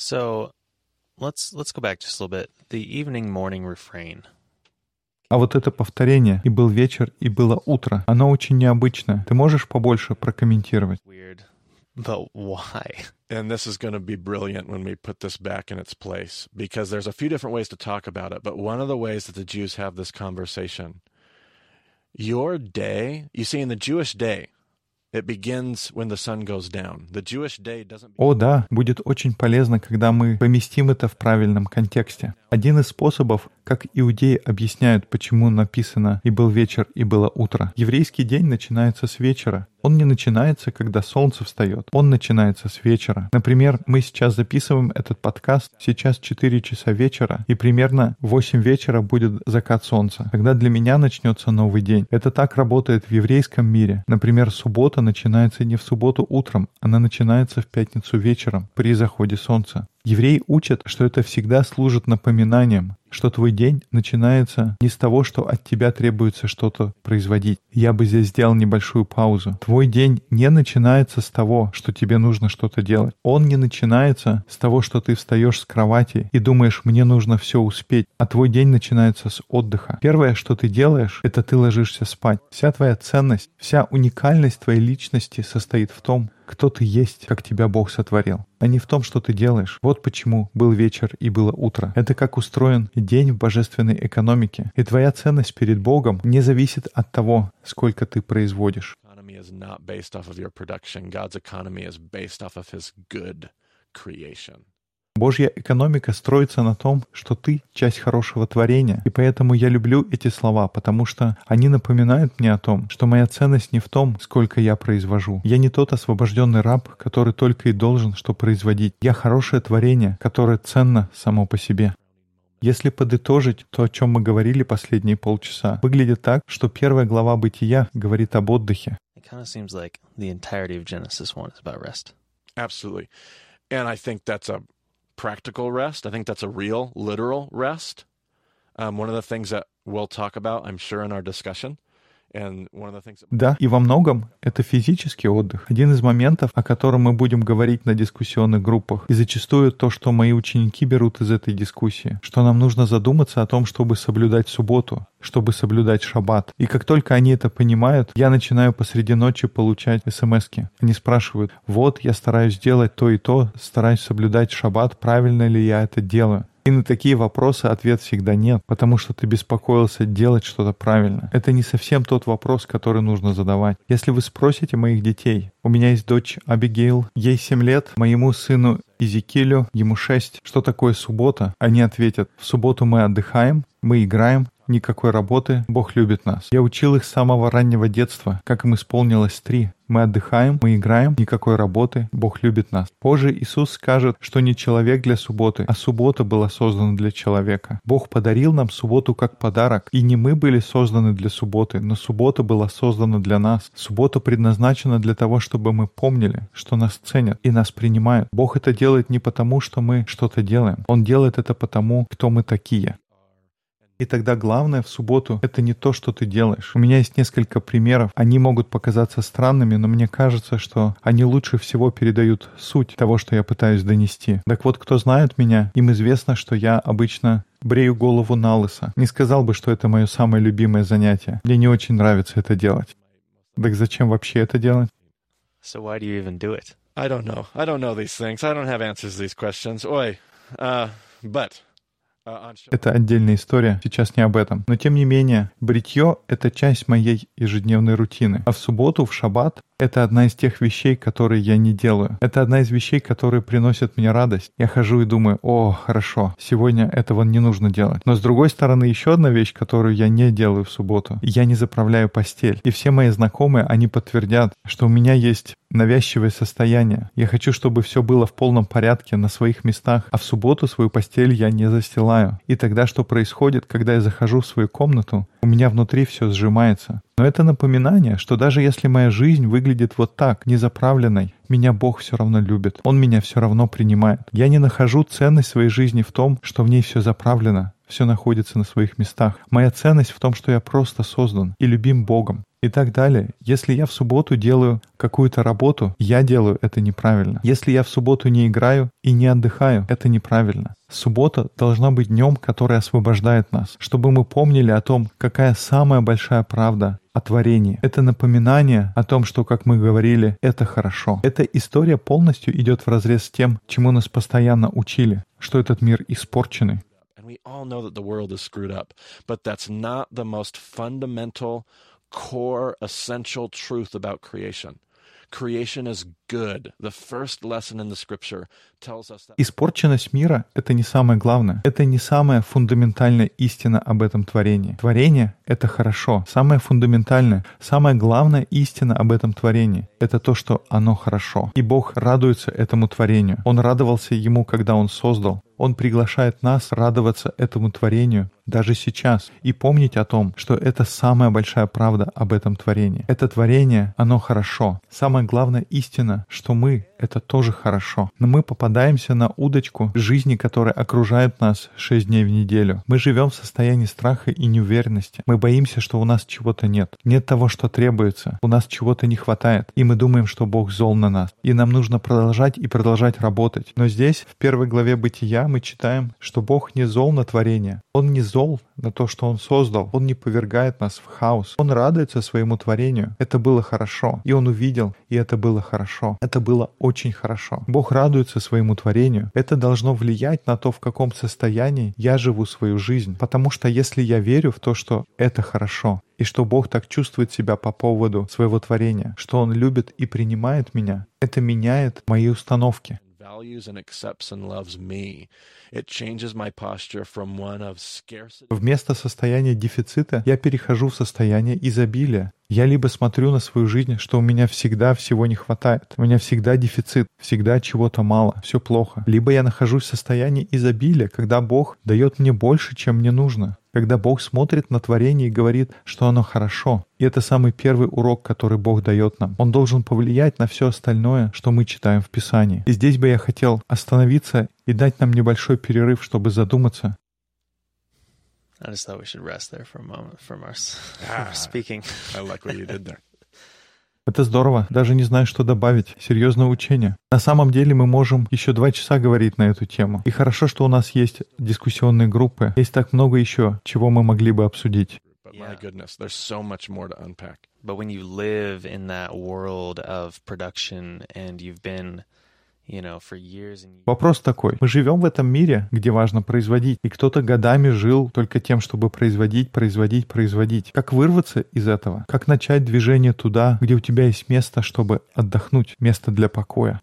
So let's let's go back just a little bit. The evening morning refrain. А вот это повторение «и был вечер, и было утро», оно очень необычное. Ты можешь побольше прокомментировать? Weird. But why? And this is going to be brilliant when we put this back in its place because there's a few different ways to talk about it. But one of the ways that the Jews have this conversation, your day, you see, in the Jewish day, О да, будет очень полезно, когда мы поместим это в правильном контексте. Один из способов, как иудеи объясняют, почему написано «и был вечер, и было утро». Еврейский день начинается с вечера. Он не начинается, когда солнце встает. Он начинается с вечера. Например, мы сейчас записываем этот подкаст, сейчас 4 часа вечера, и примерно в 8 вечера будет закат солнца. Тогда для меня начнется новый день. Это так работает в еврейском мире. Например, суббота начинается не в субботу утром, она начинается в пятницу вечером при заходе солнца. Евреи учат, что это всегда служит напоминанием, что твой день начинается не с того, что от тебя требуется что-то производить. Я бы здесь сделал небольшую паузу. Твой день не начинается с того, что тебе нужно что-то делать. Он не начинается с того, что ты встаешь с кровати и думаешь, мне нужно все успеть. А твой день начинается с отдыха. Первое, что ты делаешь, это ты ложишься спать. Вся твоя ценность, вся уникальность твоей личности состоит в том, кто ты есть, как тебя Бог сотворил, а не в том, что ты делаешь. Вот почему был вечер и было утро. Это как устроен день в божественной экономике. И твоя ценность перед Богом не зависит от того, сколько ты производишь. Божья экономика строится на том, что ты — часть хорошего творения. И поэтому я люблю эти слова, потому что они напоминают мне о том, что моя ценность не в том, сколько я произвожу. Я не тот освобожденный раб, который только и должен что производить. Я хорошее творение, которое ценно само по себе. Если подытожить то, о чем мы говорили последние полчаса, выглядит так, что первая глава Бытия говорит об отдыхе. It kind of seems like the entirety of Genesis 1 is about rest. Absolutely. And I think that's a practical rest. I think that's a real, literal rest. Um, one of the things that we'll talk about, I'm sure, in our discussion. Да, и во многом это физический отдых. Один из моментов, о котором мы будем говорить на дискуссионных группах. И зачастую то, что мои ученики берут из этой дискуссии, что нам нужно задуматься о том, чтобы соблюдать субботу, чтобы соблюдать шаббат. И как только они это понимают, я начинаю посреди ночи получать смс -ки. Они спрашивают, вот я стараюсь делать то и то, стараюсь соблюдать шаббат, правильно ли я это делаю. И на такие вопросы ответ всегда нет, потому что ты беспокоился делать что-то правильно. Это не совсем тот вопрос, который нужно задавать. Если вы спросите моих детей, у меня есть дочь Абигейл, ей 7 лет, моему сыну Изикилю, ему 6, что такое суббота? Они ответят, в субботу мы отдыхаем, мы играем, никакой работы, Бог любит нас. Я учил их с самого раннего детства, как им исполнилось три. Мы отдыхаем, мы играем, никакой работы, Бог любит нас. Позже Иисус скажет, что не человек для субботы, а суббота была создана для человека. Бог подарил нам субботу как подарок, и не мы были созданы для субботы, но суббота была создана для нас. Суббота предназначена для того, чтобы мы помнили, что нас ценят и нас принимают. Бог это делает не потому, что мы что-то делаем. Он делает это потому, кто мы такие. И тогда главное в субботу — это не то, что ты делаешь. У меня есть несколько примеров. Они могут показаться странными, но мне кажется, что они лучше всего передают суть того, что я пытаюсь донести. Так вот, кто знает меня, им известно, что я обычно брею голову на лысо. Не сказал бы, что это мое самое любимое занятие. Мне не очень нравится это делать. Так зачем вообще это делать? So why do you even do it? I don't know. I don't know these things. I don't have answers to these questions. Oi. Uh, but on show- Это отдельная история, сейчас не об этом. Но тем не менее, бритье — это часть моей ежедневной рутины. А в субботу, в шаббат, Это одна из тех вещей, которые я не делаю. Это одна из вещей, которые приносят мне радость. Я хожу и думаю, о, хорошо, сегодня этого не нужно делать. Но с другой стороны, еще одна вещь, которую я не делаю в субботу. Я не заправляю постель. И все мои знакомые, они подтвердят, что у меня есть навязчивое состояние. Я хочу, чтобы все было в полном порядке, на своих местах, а в субботу свою постель я не застилаю. И тогда что происходит, когда я захожу в свою комнату? У меня внутри все сжимается. Но это напоминание, что даже если моя жизнь выглядит вот так, незаправленной, меня Бог все равно любит. Он меня все равно принимает. Я не нахожу ценность своей жизни в том, что в ней все заправлено, все находится на своих местах. Моя ценность в том, что я просто создан и любим Богом и так далее. Если я в субботу делаю какую-то работу, я делаю это неправильно. Если я в субботу не играю и не отдыхаю, это неправильно. Суббота должна быть днем, который освобождает нас, чтобы мы помнили о том, какая самая большая правда о творении. Это напоминание о том, что, как мы говорили, это хорошо. Эта история полностью идет в разрез с тем, чему нас постоянно учили, что этот мир испорченный. we all know that the world is screwed up, but that's not the most fundamental core, essential truth about creation. Creation is Испорченность мира — это не самое главное. Это не самая фундаментальная истина об этом творении. Творение — это хорошо. Самое фундаментальное, самая главная истина об этом творении — это то, что оно хорошо. И Бог радуется этому творению. Он радовался ему, когда Он создал. Он приглашает нас радоваться этому творению даже сейчас и помнить о том, что это самая большая правда об этом творении. Это творение, оно хорошо. Самая главная истина, что мы — это тоже хорошо. Но мы попадаемся на удочку жизни, которая окружает нас шесть дней в неделю. Мы живем в состоянии страха и неуверенности. Мы боимся, что у нас чего-то нет. Нет того, что требуется. У нас чего-то не хватает. И мы думаем, что Бог зол на нас. И нам нужно продолжать и продолжать работать. Но здесь, в первой главе Бытия, мы читаем, что Бог не зол на творение. Он не зол на то, что Он создал. Он не повергает нас в хаос. Он радуется своему творению. Это было хорошо. И Он увидел, и это было хорошо. Это было очень хорошо. Бог радуется своему творению. Это должно влиять на то, в каком состоянии я живу свою жизнь. Потому что если я верю в то, что это хорошо, и что Бог так чувствует себя по поводу своего творения, что Он любит и принимает меня, это меняет мои установки. Вместо состояния дефицита я перехожу в состояние изобилия. Я либо смотрю на свою жизнь, что у меня всегда всего не хватает, у меня всегда дефицит, всегда чего-то мало, все плохо. Либо я нахожусь в состоянии изобилия, когда Бог дает мне больше, чем мне нужно. Когда Бог смотрит на творение и говорит, что оно хорошо. И это самый первый урок, который Бог дает нам. Он должен повлиять на все остальное, что мы читаем в Писании. И здесь бы я хотел остановиться и дать нам небольшой перерыв, чтобы задуматься, I just thought we should rest there for a moment from our, Ah. from speaking. I like what you did there. Это здорово. Даже не знаю, что добавить. Серьезное учение. На самом деле мы можем еще два часа говорить на эту тему. И хорошо, что у нас есть дискуссионные группы. Есть так много еще, чего мы могли бы обсудить. But my goodness, there's so much more to unpack. But when you live in that world of production and you've been, Вопрос такой. Мы живем в этом мире, где важно производить, и кто-то годами жил только тем, чтобы производить, производить, производить. Как вырваться из этого? Как начать движение туда, где у тебя есть место, чтобы отдохнуть, место для покоя?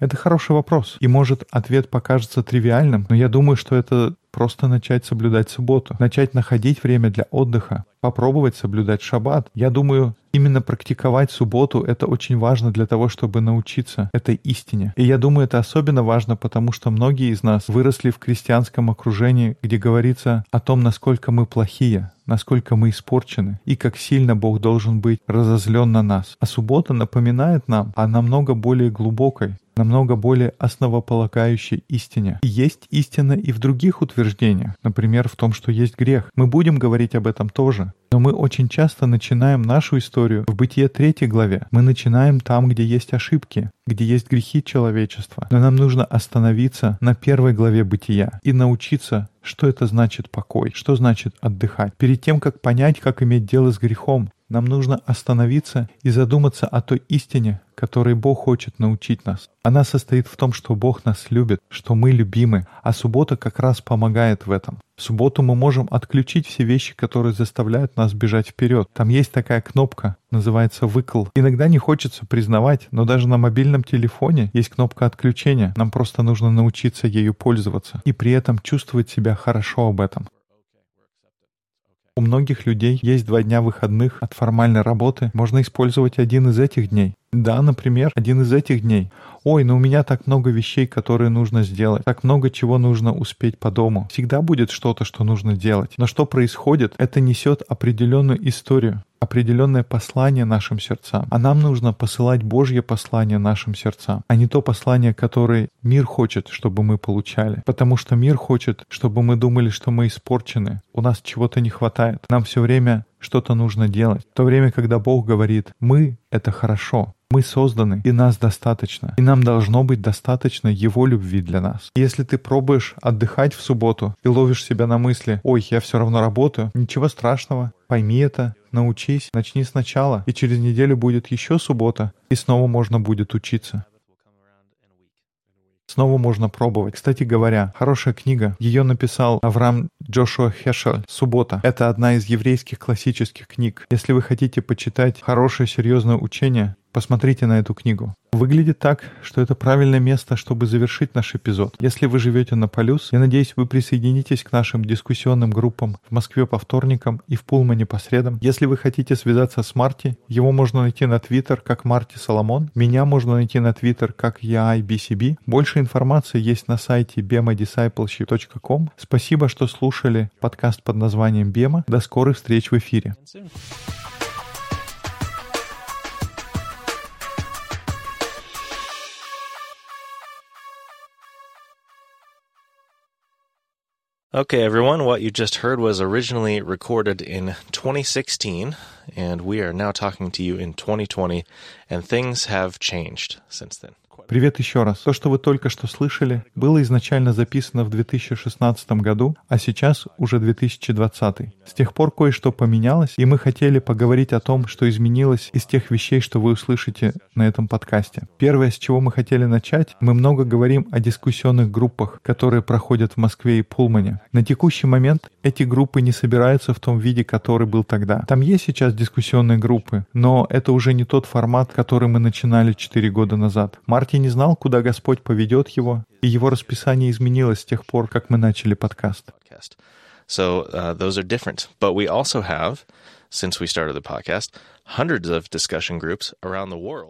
Это хороший вопрос. И может ответ покажется тривиальным, но я думаю, что это просто начать соблюдать субботу, начать находить время для отдыха, попробовать соблюдать шаббат. Я думаю, именно практиковать субботу — это очень важно для того, чтобы научиться этой истине. И я думаю, это особенно важно, потому что многие из нас выросли в крестьянском окружении, где говорится о том, насколько мы плохие, насколько мы испорчены и как сильно Бог должен быть разозлен на нас. А суббота напоминает нам о намного более глубокой, намного более основополагающей истине. И есть истина и в других утверждениях, например, в том, что есть грех. Мы будем говорить об этом тоже. Но мы очень часто начинаем нашу историю в Бытие третьей главе. Мы начинаем там, где есть ошибки, где есть грехи человечества. Но нам нужно остановиться на первой главе Бытия и научиться, что это значит покой, что значит отдыхать. Перед тем, как понять, как иметь дело с грехом, Нам нужно остановиться и задуматься о той истине, которой Бог хочет научить нас. Она состоит в том, что Бог нас любит, что мы любимы, а суббота как раз помогает в этом. В субботу мы можем отключить все вещи, которые заставляют нас бежать вперед. Там есть такая кнопка, называется «выкл». Иногда не хочется признавать, но даже на мобильном телефоне есть кнопка отключения. Нам просто нужно научиться ею пользоваться и при этом чувствовать себя хорошо об этом. У многих людей есть два дня выходных от формальной работы. Можно использовать один из этих дней. Да, например, один из этих дней. Ой, но у меня так много вещей, которые нужно сделать. Так много чего нужно успеть по дому. Всегда будет что-то, что нужно делать. Но что происходит? Это несет определенную историю определенное послание нашим сердцам. А нам нужно посылать Божье послание нашим сердцам, а не то послание, которое мир хочет, чтобы мы получали. Потому что мир хочет, чтобы мы думали, что мы испорчены, у нас чего-то не хватает. Нам все время что-то нужно делать. В то время, когда Бог говорит, мы — это хорошо, мы созданы, и нас достаточно. И нам должно быть достаточно Его любви для нас. Если ты пробуешь отдыхать в субботу и ловишь себя на мысли, ой, я все равно работаю, ничего страшного, пойми это, научись, начни сначала, и через неделю будет еще суббота, и снова можно будет учиться. Снова можно пробовать. Кстати говоря, хорошая книга. Ее написал Авраам Джошуа Хешель «Суббота». Это одна из еврейских классических книг. Если вы хотите почитать хорошее серьезное учение, Посмотрите на эту книгу. Выглядит так, что это правильное место, чтобы завершить наш эпизод. Если вы живете на Полюс, я надеюсь, вы присоединитесь к нашим дискуссионным группам в Москве по вторникам и в Пулмане по средам. Если вы хотите связаться с Марти, его можно найти на Твиттер как Марти Соломон. Меня можно найти на Твиттер как YAIBCB. Больше информации есть на сайте bemadiscipleship.com. Спасибо, что слушали подкаст под названием Бема. До скорых встреч в эфире. Okay, everyone, what you just heard was originally recorded in 2016, and we are now talking to you in 2020, and things have changed since then. Привет еще раз. То, что вы только что слышали, было изначально записано в 2016 году, а сейчас уже 2020. С тех пор кое-что поменялось, и мы хотели поговорить о том, что изменилось из тех вещей, что вы услышите на этом подкасте. Первое, с чего мы хотели начать, мы много говорим о дискуссионных группах, которые проходят в Москве и Пулмане. На текущий момент эти группы не собираются в том виде, который был тогда. Там есть сейчас дискуссионные группы, но это уже не тот формат, который мы начинали 4 года назад. Марти Марти не знал, куда Господь поведет его, и его расписание изменилось с тех пор, как мы начали подкаст. Uh,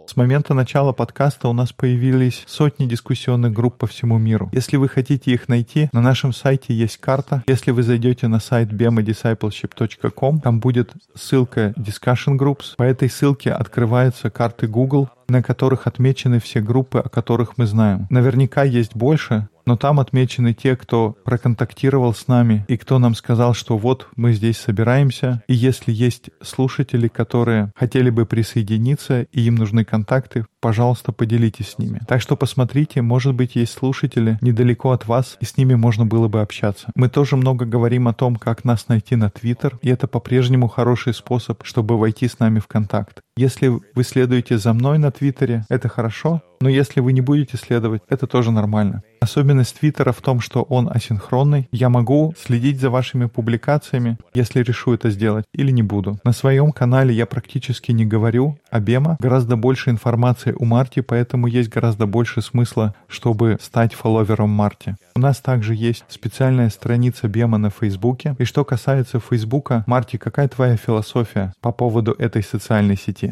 С момента начала подкаста у нас появились сотни дискуссионных групп по всему миру. Если вы хотите их найти, на нашем сайте есть карта. Если вы зайдете на сайт bemadiscipleship.com, там будет ссылка Discussion Groups. По этой ссылке открываются карты Google, на которых отмечены все группы, о которых мы знаем. Наверняка есть больше, но там отмечены те, кто проконтактировал с нами и кто нам сказал, что вот мы здесь собираемся, и если есть слушатели, которые хотели бы присоединиться и им нужны контакты, пожалуйста, поделитесь с ними. Так что посмотрите, может быть, есть слушатели недалеко от вас, и с ними можно было бы общаться. Мы тоже много говорим о том, как нас найти на Твиттер, и это по-прежнему хороший способ, чтобы войти с нами в контакт. Если вы следуете за мной на Твиттере, это хорошо, но если вы не будете следовать, это тоже нормально. Особенность Твиттера в том, что он асинхронный. Я могу следить за вашими публикациями, если решу это сделать, или не буду. На своем канале я практически не говорю о Бема. Гораздо больше информации у Марти, поэтому есть гораздо больше смысла, чтобы стать фолловером Марти. У нас также есть специальная страница Бема на Фейсбуке. И что касается Фейсбука, Марти, какая твоя философия по поводу этой социальной сети?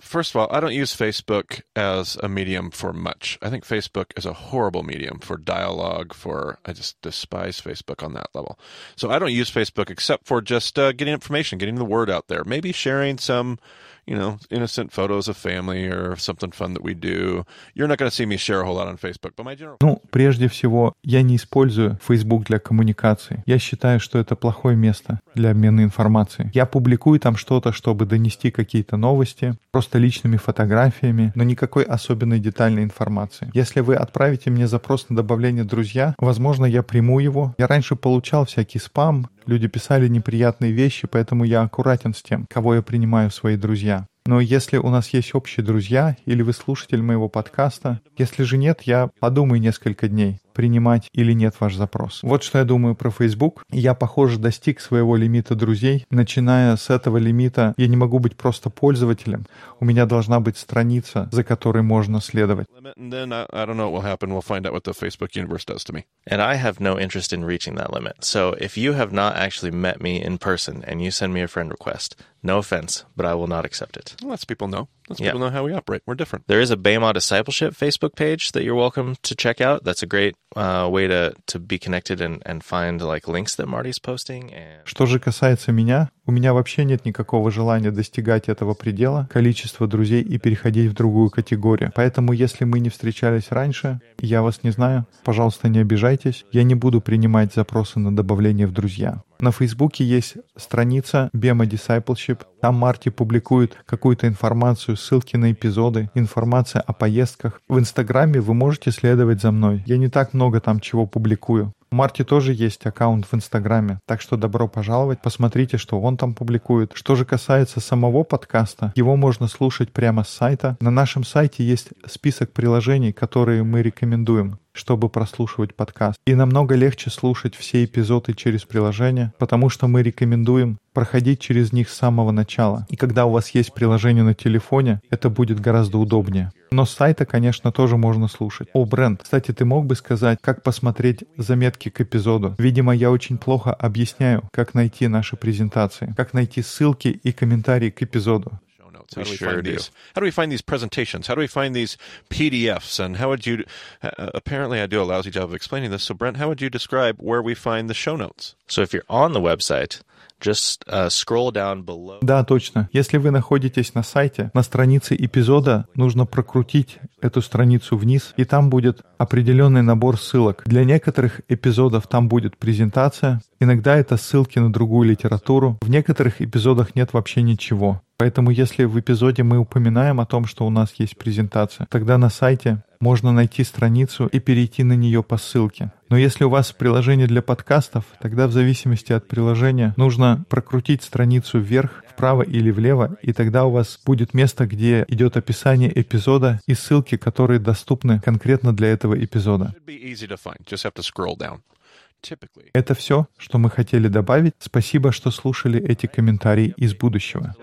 First of all, I don't use Facebook as a medium for much. I think Facebook is a horrible medium for dialogue. For I just despise Facebook on that level. So I don't use Facebook except for just uh, getting information, getting the word out there, maybe sharing some you know, innocent photos of family or something fun that we do. You're not going to see me share a whole lot on Facebook, but my general... Ну, прежде всего, я не использую Facebook для коммуникации. Я считаю, что это плохое место для обмена информацией. Я публикую там что-то, чтобы донести какие-то новости, просто личными фотографиями, но никакой особенной детальной информации. Если вы отправите мне запрос на добавление друзья, возможно, я приму его. Я раньше получал всякий спам, люди писали неприятные вещи, поэтому я аккуратен с тем, кого я принимаю в свои друзья. Но если у нас есть общие друзья или вы слушатель моего подкаста, если же нет, я подумаю несколько дней принимать или нет ваш запрос. Вот что я думаю про Facebook. Я, похоже, достиг своего лимита друзей. Начиная с этого лимита, я не могу быть просто пользователем. У меня должна быть страница, за которой можно следовать. And I have no interest in reaching that limit. So if you have not actually met me in person and you send me a friend request, no offense, but I will not accept it. Well, lets people know. Let's yeah. people know how we operate. We're different. There is a Bema Discipleship Facebook page that you're welcome to check out. That's a great uh, way to, to be connected and, and find like links that Marty's posting. And... Что же касается меня, у меня вообще нет никакого желания достигать этого предела, количества друзей и переходить в другую категорию. Поэтому, если мы не встречались раньше, я вас не знаю, пожалуйста, не обижайтесь. Я не буду принимать запросы на добавление в друзья. На Фейсбуке есть страница Bema Discipleship. Там Марти публикует какую-то информацию, ссылки на эпизоды, информация о поездках. В Инстаграме вы можете следовать за мной. Я не так много там чего публикую. Марти тоже есть аккаунт в Инстаграме, так что добро пожаловать, посмотрите, что он там публикует. Что же касается самого подкаста, его можно слушать прямо с сайта. На нашем сайте есть список приложений, которые мы рекомендуем чтобы прослушивать подкаст. И намного легче слушать все эпизоды через приложение, потому что мы рекомендуем проходить через них с самого начала. И когда у вас есть приложение на телефоне, это будет гораздо удобнее. Но с сайта, конечно, тоже можно слушать. О, Брент, кстати, ты мог бы сказать, как посмотреть заметки к эпизоду? Видимо, я очень плохо объясняю, как найти наши презентации, как найти ссылки и комментарии к эпизоду. How do we sure find do. these? How do we find these presentations? How do we find these PDFs? And how would you? Uh, apparently, I do a lousy job of explaining this. So, Brent, how would you describe where we find the show notes? So, if you're on the website, just uh, scroll down below. Да, точно. Если вы находитесь на сайте, на странице эпизода нужно прокрутить эту страницу вниз, и там будет определенный набор ссылок. Для некоторых эпизодов там будет презентация, иногда это ссылки на другую литературу, в некоторых эпизодах нет вообще ничего. Поэтому если в эпизоде мы упоминаем о том, что у нас есть презентация, тогда на сайте можно найти страницу и перейти на нее по ссылке. Но если у вас приложение для подкастов, тогда в зависимости от приложения нужно прокрутить страницу вверх, вправо или влево, и тогда у вас будет место, где идет описание эпизода и ссылки, которые доступны конкретно для этого эпизода. Это все, что мы хотели добавить. Спасибо, что слушали эти комментарии из будущего.